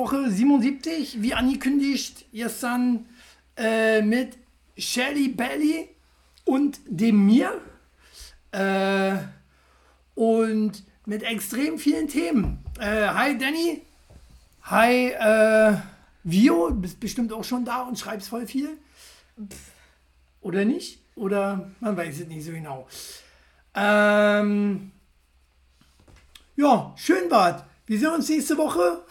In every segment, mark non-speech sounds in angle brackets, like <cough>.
Woche 77, wie angekündigt, gestern äh, mit Shelly Belly und dem mir. Äh, und mit extrem vielen Themen. Äh, hi Danny. Hi äh, Vio. Bist bestimmt auch schon da und schreibst voll viel. Oder nicht? Oder man weiß es nicht so genau. Ähm, ja, schön wart. Wir sehen uns nächste Woche.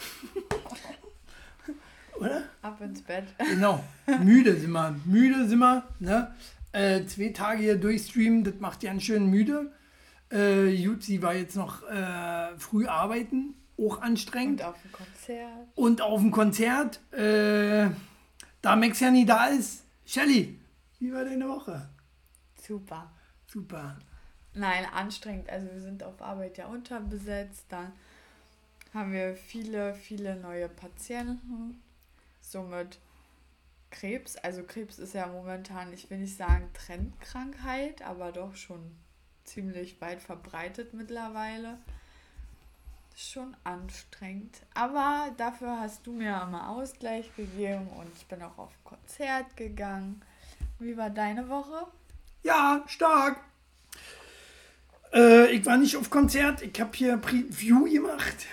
<laughs> Oder? Ab ins Bett. Genau. Müde sind wir. Müde sind wir. Ne? Äh, zwei Tage hier durchstreamen, das macht ja einen schön müde. Äh, gut, sie war jetzt noch äh, früh arbeiten, auch anstrengend. Und auf dem Konzert. Und auf dem Konzert, äh, da Max ja nie da ist. Shelly, wie war deine Woche? Super. Super. Nein, anstrengend. Also wir sind auf Arbeit ja unterbesetzt. Dann haben wir viele, viele neue Patienten. Somit Krebs. Also Krebs ist ja momentan, ich will nicht sagen Trendkrankheit, aber doch schon ziemlich weit verbreitet mittlerweile. Schon anstrengend. Aber dafür hast du mir immer Ausgleich gegeben und ich bin auch auf Konzert gegangen. Wie war deine Woche? Ja, stark. Äh, ich war nicht auf Konzert, ich habe hier Preview gemacht.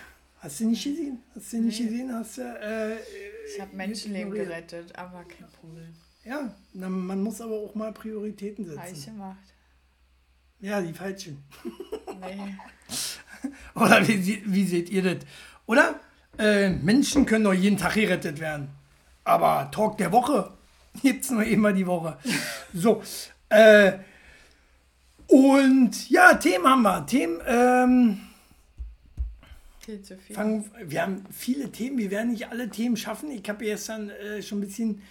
Hast du nicht gesehen? Hast du nicht nee. gesehen? Hast du, äh, ich habe Menschenleben gerettet, aber kein Problem. Ja, na, man muss aber auch mal Prioritäten setzen. Habe ich gemacht. Ja, die falschen. Nee. <laughs> Oder wie, wie seht ihr das? Oder? Äh, Menschen können doch jeden Tag gerettet werden. Aber Talk der Woche <laughs> gibt es nur immer die Woche. <laughs> So. Äh, und ja, Themen haben wir. Themen, ähm, viel zu viel. Fangen, wir haben viele Themen, wir werden nicht alle Themen schaffen. Ich habe gestern äh, schon ein bisschen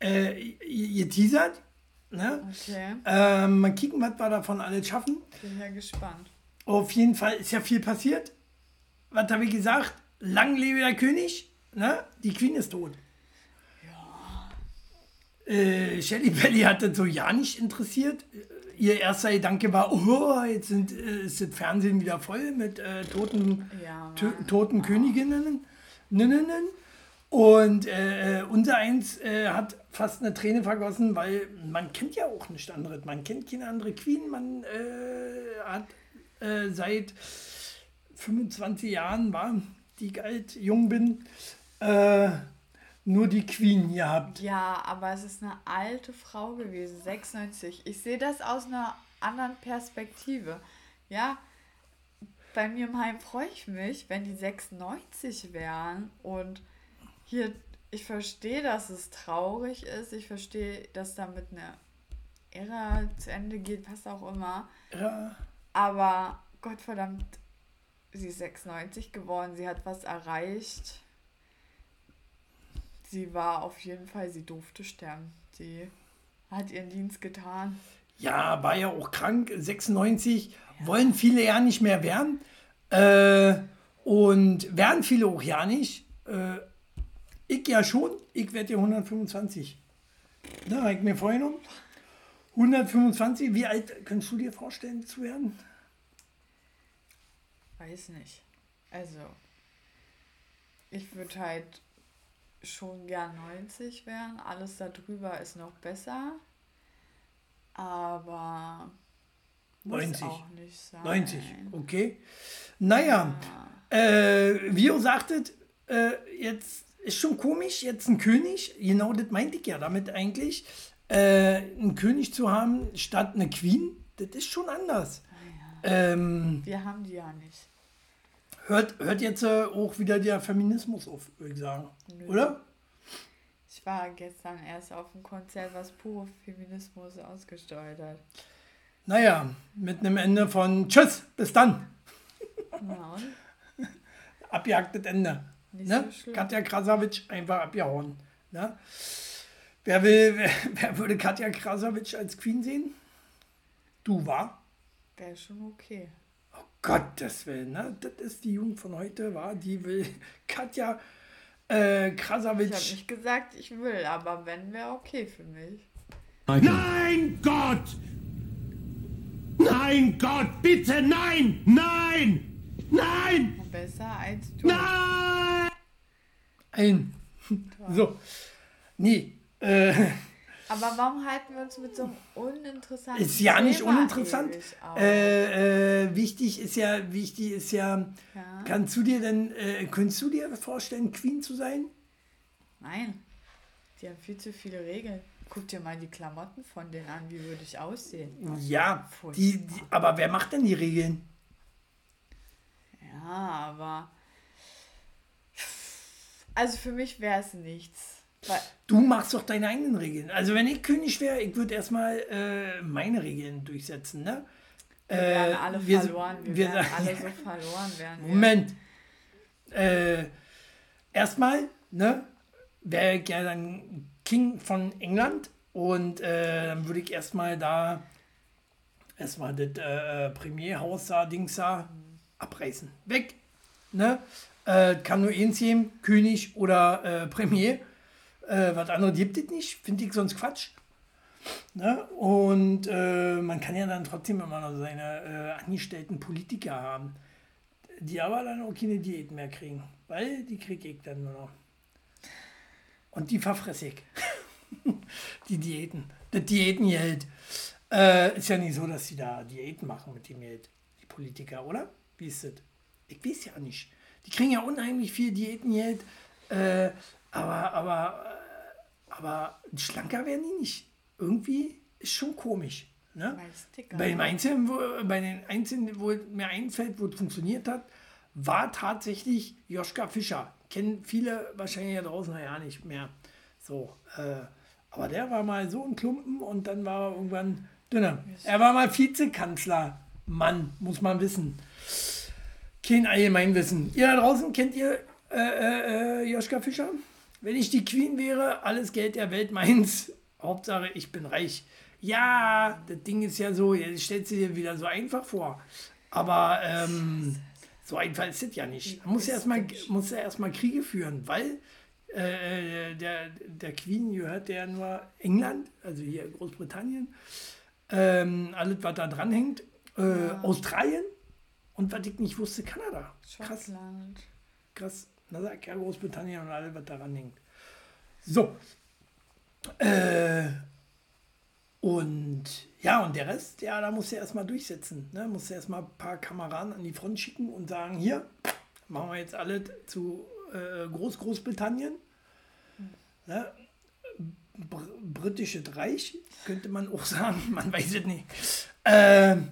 äh, geteasert. Ne? Okay. Ähm, mal kicken, was wir davon alles schaffen. Bin ja gespannt. Auf jeden Fall ist ja viel passiert. Was habe ich gesagt? Lang lebe der König. Ne? Die Queen ist tot. Ja. Äh, Shelly Belly hat das so ja nicht interessiert ihr erster Gedanke war, oh, jetzt sind, äh, ist das Fernsehen wieder voll mit äh, toten, ja, toten Königinnen. Und äh, unser eins äh, hat fast eine Träne vergossen, weil man kennt ja auch nicht anderes. Man kennt keine andere Queen. Man äh, hat äh, seit 25 Jahren, war, die ich alt jung bin, nur die Queen gehabt. Ja, aber es ist eine alte Frau gewesen, 96. Ich sehe das aus einer anderen Perspektive. Ja, bei mir im Heim freue ich mich, wenn die 96 wären und hier, ich verstehe, dass es traurig ist, ich verstehe, dass damit eine Ära zu Ende geht, was auch immer. Ja. Aber Gottverdammt, sie ist 96 geworden, sie hat was erreicht sie war auf jeden Fall, sie durfte sterben. Sie hat ihren Dienst getan. Ja, war ja auch krank, 96, ja. wollen viele ja nicht mehr werden. Äh, und werden viele auch ja nicht. Äh, ich ja schon, ich werde ja 125. Da habe ich mir vorgenommen. 125, wie alt kannst du dir vorstellen zu werden? Weiß nicht. Also, ich würde halt schon gern 90 wären. Alles darüber ist noch besser. Aber 90. auch nicht sein. 90, okay. Naja, ja. äh, wie ihr sagtet, äh, jetzt ist schon komisch, jetzt ein König, genau das meinte ich ja damit eigentlich, äh, einen König zu haben statt eine Queen, das ist schon anders. Ja. Ähm, Wir haben die ja nicht. Hört, hört jetzt äh, auch wieder der Feminismus auf, würde ich sagen. Nö. Oder? Ich war gestern erst auf dem Konzert, was pure Feminismus ausgesteuert hat. Naja, mit einem Ende von Tschüss, bis dann. <laughs> Abgejagtes Ende. Nicht ne? so Katja Krasavitsch einfach abgehauen. Ne? Wer, will, <laughs> wer, wer würde Katja Krasavitsch als Queen sehen? Du, war? Wäre schon okay. Gottes Willen, ne? Das ist die Jugend von heute, war, die will <laughs> Katja äh, Krasavitsch. Ich habe nicht gesagt, ich will, aber wenn, wäre okay für mich. Nein, Gott! Nein, Gott, bitte, nein! Nein! Nein! Besser als du. Nein! Ein. <laughs> So. Nee. Äh, Aber warum halten wir uns mit so einem uninteressanten ist ja nicht Thema uninteressant. ewig auf? Äh, äh, wichtig ist ja, wichtig ist ja, Ja. kannst du dir denn, äh, könntest du dir vorstellen, Queen zu sein? Nein, die haben viel zu viele Regeln. Guck dir mal die Klamotten von denen an, wie würde ich aussehen? Ja, die, die, aber wer macht denn die Regeln? Ja, aber. Also für mich wäre es nichts. Weil, Du machst doch deine eigenen Regeln. Also wenn ich König wäre, ich würde erstmal äh, meine Regeln durchsetzen, ne? wir wären alle wir- verloren. Wir, wir wären alle <laughs> so verloren. Wären. Moment. Äh, erstmal, ne, wäre ich ja dann King von England und äh, dann würde ich erstmal da erstmal das äh, Premierhaus da, Dings da, abreißen. Weg. Ne? Äh, kann nur eins geben, König oder äh, Premier. Äh, was anderes gibt es nicht, finde ich sonst Quatsch. Ne? Und äh, man kann ja dann trotzdem immer noch seine äh, angestellten Politiker haben die aber dann auch keine Diät mehr kriegen, weil die kriege ich dann nur noch. Und die verfresse ich. <laughs> die Diäten. Das Diätengeld. Äh, ist ja nicht so, dass sie da Diäten machen mit dem Geld, die Politiker, oder? Wie ist das? Ich weiß ja nicht. Die kriegen ja unheimlich viel Diätengeld, äh, aber, aber, aber schlanker werden die nicht. Irgendwie ist schon komisch. Ne? Bei, dem Einzelnen, wo, bei den Einzelnen, wo mir einfällt, wo es funktioniert hat, war tatsächlich Joschka Fischer. Kennen viele wahrscheinlich ja draußen ja nicht mehr. So, äh, aber der war mal so ein Klumpen und dann war er irgendwann dünner. Er war mal Vizekanzler. Mann, muss man wissen. Kein Allgemeinwissen. Ihr da draußen kennt ihr äh, äh, äh, Joschka Fischer? Wenn ich die Queen wäre, alles Geld der Welt meins. <laughs> Hauptsache, ich bin reich. Ja, das Ding ist ja so, jetzt stellst du dir wieder so einfach vor. Aber ähm, so einfach ist das ja nicht. Man muss ja erstmal muss ja erstmal Kriege führen, weil äh, der, der Queen gehört ja nur England, also hier Großbritannien. Ähm, alles, was da dran hängt. Äh, Australien und was ich nicht wusste, Kanada. Krass, Schottland. krass. Na sag ja Großbritannien und alles, was daran hängt. So. Äh, und ja, und der Rest, ja, da muss er erstmal durchsetzen. Ne? Muss er erstmal ein paar Kameraden an die Front schicken und sagen, hier, machen wir jetzt alle zu äh, Groß-Großbritannien. Ne? Br Britisches Reich, könnte man auch sagen, <laughs> man weiß es nicht. Ähm,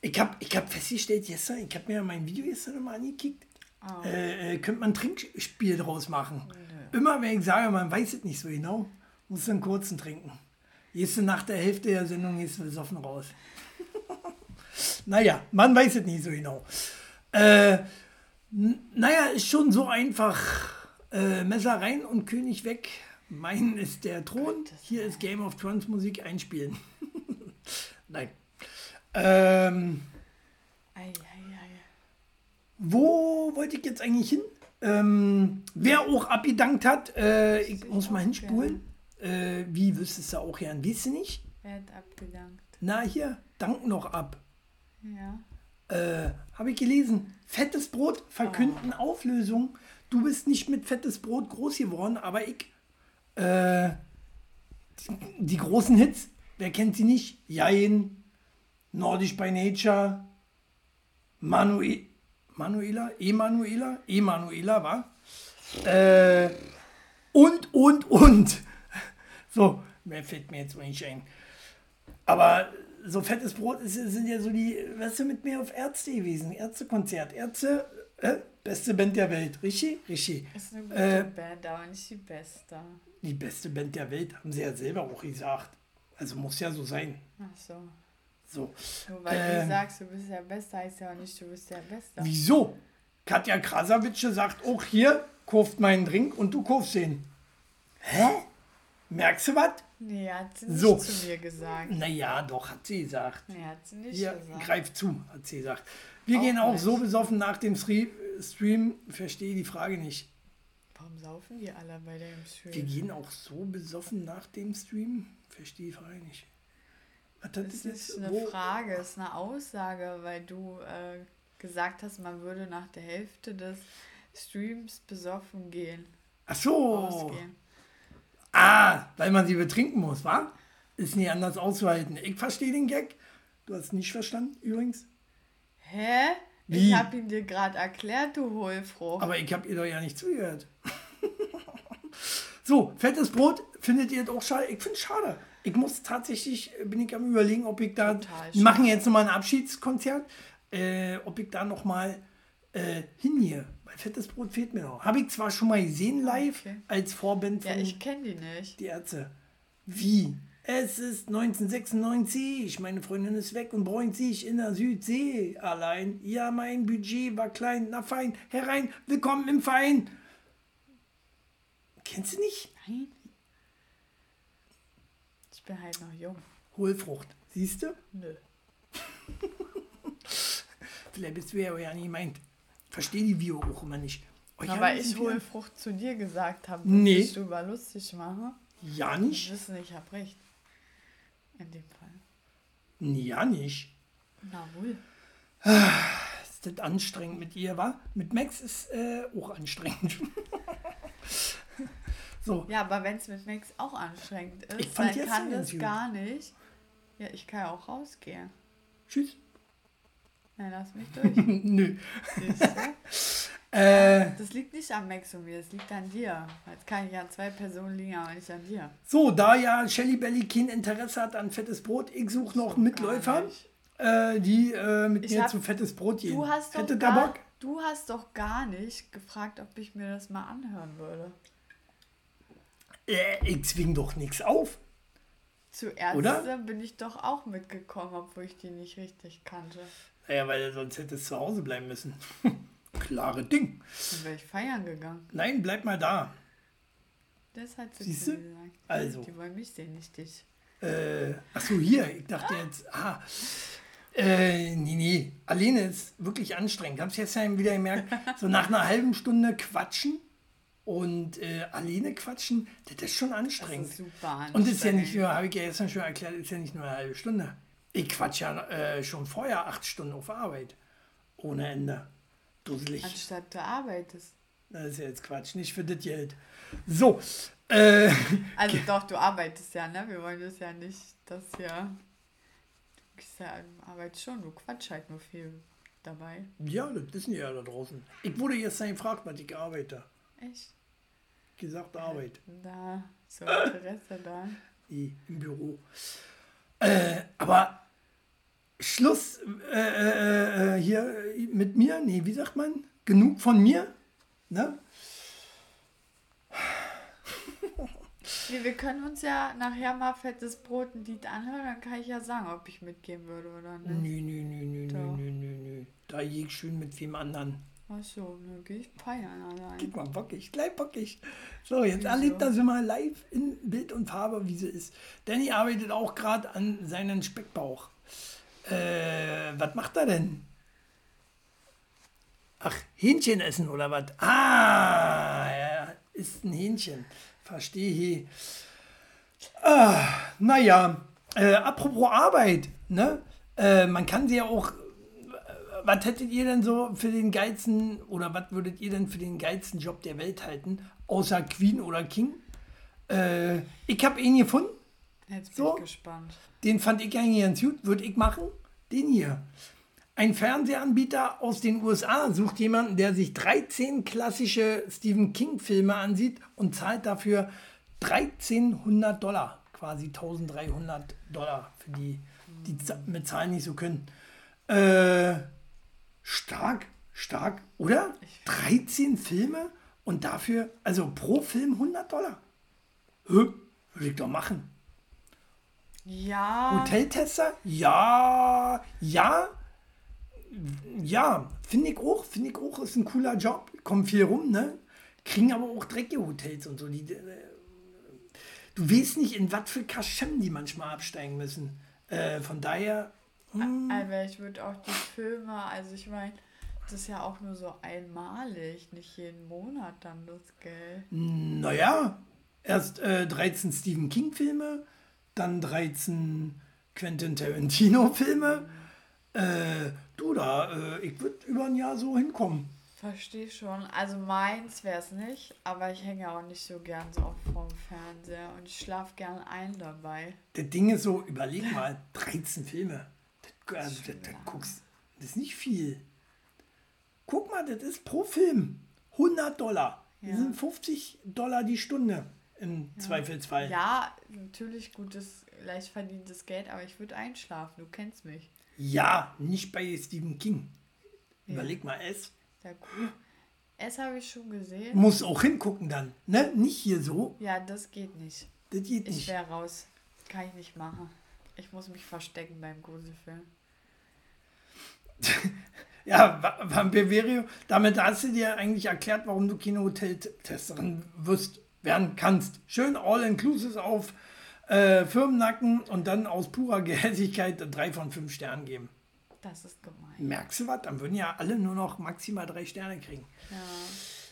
ich habe ich hab festgestellt gestern, ich habe mir mein Video gestern nochmal angekickt, Oh. äh, könnte man ein Trinkspiel draus machen. Immer wenn ich sage, man weiß es nicht so genau, musst du einen kurzen trinken. Gehst du nach der Hälfte der Sendung, gehst du besoffen raus. <laughs> naja, man weiß es nicht so genau. Äh, naja, ist schon so einfach. Äh, Messer rein und König weg. Mein ist der Thron. Hier ist Game of Thrones Musik einspielen. <laughs> Nein. Ähm, ei, ei. Wo wollte ich jetzt eigentlich hin? Ähm, wer auch abgedankt hat, äh, ich muss mal hinspulen. Äh, wie wüsstest du auch gern? Weißt du nicht? Wer hat abgedankt? Na hier, dank noch ab. Ja. Äh, Habe ich gelesen. Fettes Brot verkünden Auflösung. Du bist nicht mit fettes Brot groß geworden, aber ich. Äh, die, die großen Hits, wer kennt sie nicht? Jein, Nordisch by Nature, Manuel, Manuela, Emanuela, Emanuela, war. Äh, und, und, und. So, mehr fällt mir jetzt nicht ein. Aber so fettes Brot ist, sind ja so die, weißt du, mit mir auf Ärzte gewesen. Ärztekonzert. Ärzte, äh, beste Band der Welt. Richtig? Richtig. Ist eine gute Äh, Band, aber nicht die beste. Die beste Band der Welt, haben sie ja selber auch gesagt. Also muss ja so sein. Ach so. So. Nur weil Ähm. du sagst, du bist der Beste, heißt ja auch nicht, du bist der Beste. Wieso? Katja Krasavice sagt auch hier, kauft meinen Drink und du kaufst den. Hä? Merkst du was? Nee, hat sie nicht So. zu mir gesagt. Naja, doch, hat sie gesagt. Nee, hat sie nicht Hier, gesagt. greif zu, hat sie gesagt. Wir Auch gehen auch nicht. so besoffen nach dem Stre- Stream, verstehe die Frage nicht. Warum saufen die alle bei dem Wir Stream? gehen auch so besoffen nach dem Stream, verstehe die Frage nicht. Das das jetzt? ist eine Wo? Frage, ist eine Aussage, weil du äh, gesagt hast, man würde nach der Hälfte des Streams besoffen gehen. Ach so. Ausgehen. Ah, weil man sie betrinken muss, wa? Ist nie anders auszuhalten. Ich verstehe den Gag. Du hast nicht verstanden, übrigens. Hä? Wie? Ich habe ihn dir gerade erklärt, du Hohlfrucht. Aber ich habe ihr doch ja nicht zugehört. <laughs> so, fettes Brot, findet ihr auch schade? Ich finde es schade. Ich muss tatsächlich, äh, bin ich am überlegen, ob ich da, wir machen jetzt nochmal ein Abschiedskonzert, äh, ob ich da nochmal äh, hingehe. Weil fettes Brot fehlt mir noch. Habe ich zwar schon mal gesehen live, Okay. als Vorband ja, von ich kenne die nicht. die Ärzte. Wie? Es ist 1996, meine Freundin ist weg und bräunt sich in der Südsee allein. Ja, mein Budget war klein, na fein, herein, willkommen im Verein. Kennst du nicht? Nein. Ich bin halt noch jung. Hohlfrucht, siehst du? Nö. <laughs> Vielleicht bist du ja auch ja nie meint. Versteh die Video auch immer nicht. Ja, Aber ich Hohlfrucht zu dir gesagt habe, Nee. dich drüber lustig machen. Ja Ich nicht? wissen, ich habe recht. In dem Fall. Ja nicht. Na wohl. <sighs> Ist das anstrengend mit ihr, wa? Mit Max ist äh, auch anstrengend. <laughs> so, Ja, aber wenn es mit Max auch anstrengend Ich ist, fand dann kann das gar nicht. Ja, ich kann ja auch rausgehen. tschüss. Na, lass mich durch. <laughs> Nö. <laughs> Äh, Das liegt nicht an Max und mir, es liegt an dir. Jetzt kann ich an zwei Personen liegen, aber nicht an dir. So, da ja Shelly Belly kein Interesse hat an fettes Brot, ich suche noch Mitläufer, äh, die äh, mit Ich mir hab- zu fettes Brot gehen. Du hast, doch Hättet gar, du hast doch gar nicht gefragt, ob ich mir das mal anhören würde. Äh, ich zwing doch nichts auf. Zuerst Oder? bin ich doch auch mitgekommen, obwohl ich die nicht richtig kannte. Naja, weil sonst hätte es zu Hause bleiben müssen. <laughs> Klare Ding. Dann wäre ich feiern gegangen. Nein, bleib mal da. Das hat sie Siehst zu du? mir gesagt. Also. Die wollen mich sehen, nicht dich. Äh, ach so, hier. Ich dachte jetzt, ah. Äh, nee, nee. Alleine ist wirklich anstrengend. Hab's jetzt ja wieder gemerkt. So nach einer halben Stunde quatschen und äh, alleine quatschen, das ist schon Das anstrengend. ist super anstrengend. Und es ist ja nicht nur, habe ich ja gestern schon erklärt, ist ja nicht nur eine halbe Stunde. Ich quatsch ja äh, schon vorher acht Stunden auf Arbeit. Ohne Ende. Dusselig. Anstatt du arbeitest. Das ist ja jetzt Quatsch, nicht für das Geld. So, äh, <laughs> Also doch, du arbeitest ja, ne? Wir wollen das ja nicht, dass ja. Du bist ja, arbeitest schon, du quatsch halt nur viel dabei. ja, das wissen die ja da draußen. Ich wurde gestern gefragt, was ich arbeite. Echt? Gesagt, Arbeit. Da, so <laughs> Interesse da. Nee, im Büro. Äh, aber Schluss äh, äh, äh, hier mit mir, nee, wie sagt man? Genug von mir? Ne? <laughs> Nee, wir können uns ja nachher mal fettes Brot ein Lied anhören, dann kann ich ja sagen, ob ich mitgehen würde oder nicht. Nö, nö, nö, nö, nö, nö, nö. Da ich schön mit wem anderen. Achso, dann gehe ich feiern allein. Gib mal bockig, gleich bockig. So, jetzt erlebt das immer live in Bild und Farbe, wie sie ist. Danny arbeitet auch gerade an seinen Speckbauch. Äh, was macht er denn? Ach, Hähnchen essen oder was? Ah, er ist ein Hähnchen. Verstehe. Ah, naja, äh, apropos Arbeit, ne? Äh, man kann sie ja auch was hättet ihr denn so für den geilsten oder was würdet ihr denn für den geilsten Job der Welt halten, außer Queen oder King? Äh, ich habe ihn gefunden, Jetzt bin So. ich gespannt. den fand ich eigentlich ganz gut, würde ich machen. Den hier. Ein Fernsehanbieter aus den USA sucht jemanden, der sich 13 klassische Stephen King-Filme ansieht und zahlt dafür 1300 Dollar, quasi 1300 Dollar für die, die mit Zahlen nicht so können. Äh, stark, stark, oder? 13 Filme und dafür, also pro Film 100 Dollar. Hä? Würde ich doch machen. Ja, Hoteltester? Ja, ja, ja, finde ich auch, finde ich auch, ist ein cooler Job, kommt viel rum, ne? Kriegen aber auch dreckige Hotels und so. Die, äh, du weißt nicht, in was für Kaschem die manchmal absteigen müssen. Äh, von daher, aber ich würde auch die Filme, also ich meine, das ist ja auch nur so einmalig, nicht jeden Monat dann das Geld. naja, erst äh, 13 Stephen King-Filme, dann 13 Quentin Tarantino-Filme, Äh, du da, äh, ich würde über ein Jahr so hinkommen. Verstehe schon. Also meins wäre es nicht, aber ich hänge auch nicht so gern so oft vorm Fernseher und ich schlafe gern ein dabei. Das Ding ist so, überleg mal, 13 Filme. Das, also, das, das, guckst, das ist nicht viel. Guck mal, das ist pro Film 100 Dollar. Das Ja. sind 50 Dollar die Stunde im Zweifelsfall. Ja, natürlich gutes, leicht verdientes Geld, aber ich würde einschlafen. Du kennst mich. Ja, nicht bei Stephen King. Überleg mal, es Sehr cool. Es habe ich schon gesehen. muss auch hingucken dann. Ne? Nicht hier so. Ja, das geht nicht. Das geht Ich nicht. wäre raus. Kann ich nicht machen. Ich muss mich verstecken beim Gruselfilm. <laughs> Ja, Va- Vampirio, damit hast du dir eigentlich erklärt, warum du Kinohotel-Testerin wirst, werden kannst. Schön all-inclusive auf äh, Firmennacken und dann aus purer Gehässigkeit drei von fünf Sternen geben. Das ist gemein. Merkst du was? Dann würden ja alle nur noch maximal drei Sterne kriegen. Ja.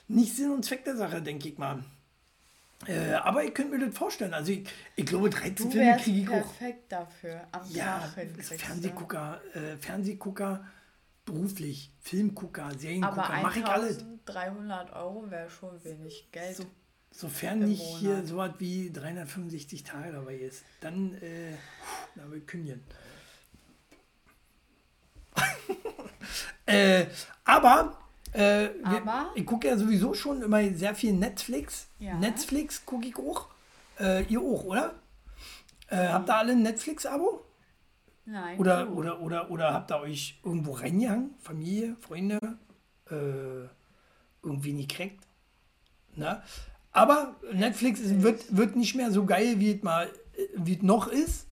Nicht Sinn und Zweck der Sache, denke ich mal. Äh, aber ich könnte mir das vorstellen. Also ich, ich glaube, 13 Du Filme kriege ich auch. perfekt dafür. Am Ja. Fernsehgucker, äh, Fernsehgucker beruflich, Filmgucker, Seriengucker, Aber mache ich alles. 1300 Euro wäre schon wenig Geld. So, sofern nicht hier Monat. so was wie 365 Tage dabei ist, dann äh, will ich kündigen. <laughs> äh, aber, äh, wir- Aber? ich gucke ja sowieso schon immer sehr viel Netflix. Ja. Netflix gucke ich auch. Äh, ihr auch, oder? Äh, habt ihr alle ein Netflix-Abo? Nein. Oder, oder, oder, oder habt ihr euch irgendwo reingehangen? Familie, Freunde? Äh, irgendwie nie kriegt? Na? Aber Netflix ist, wird, wird nicht mehr so geil, wie es mal, äh, wie es noch ist.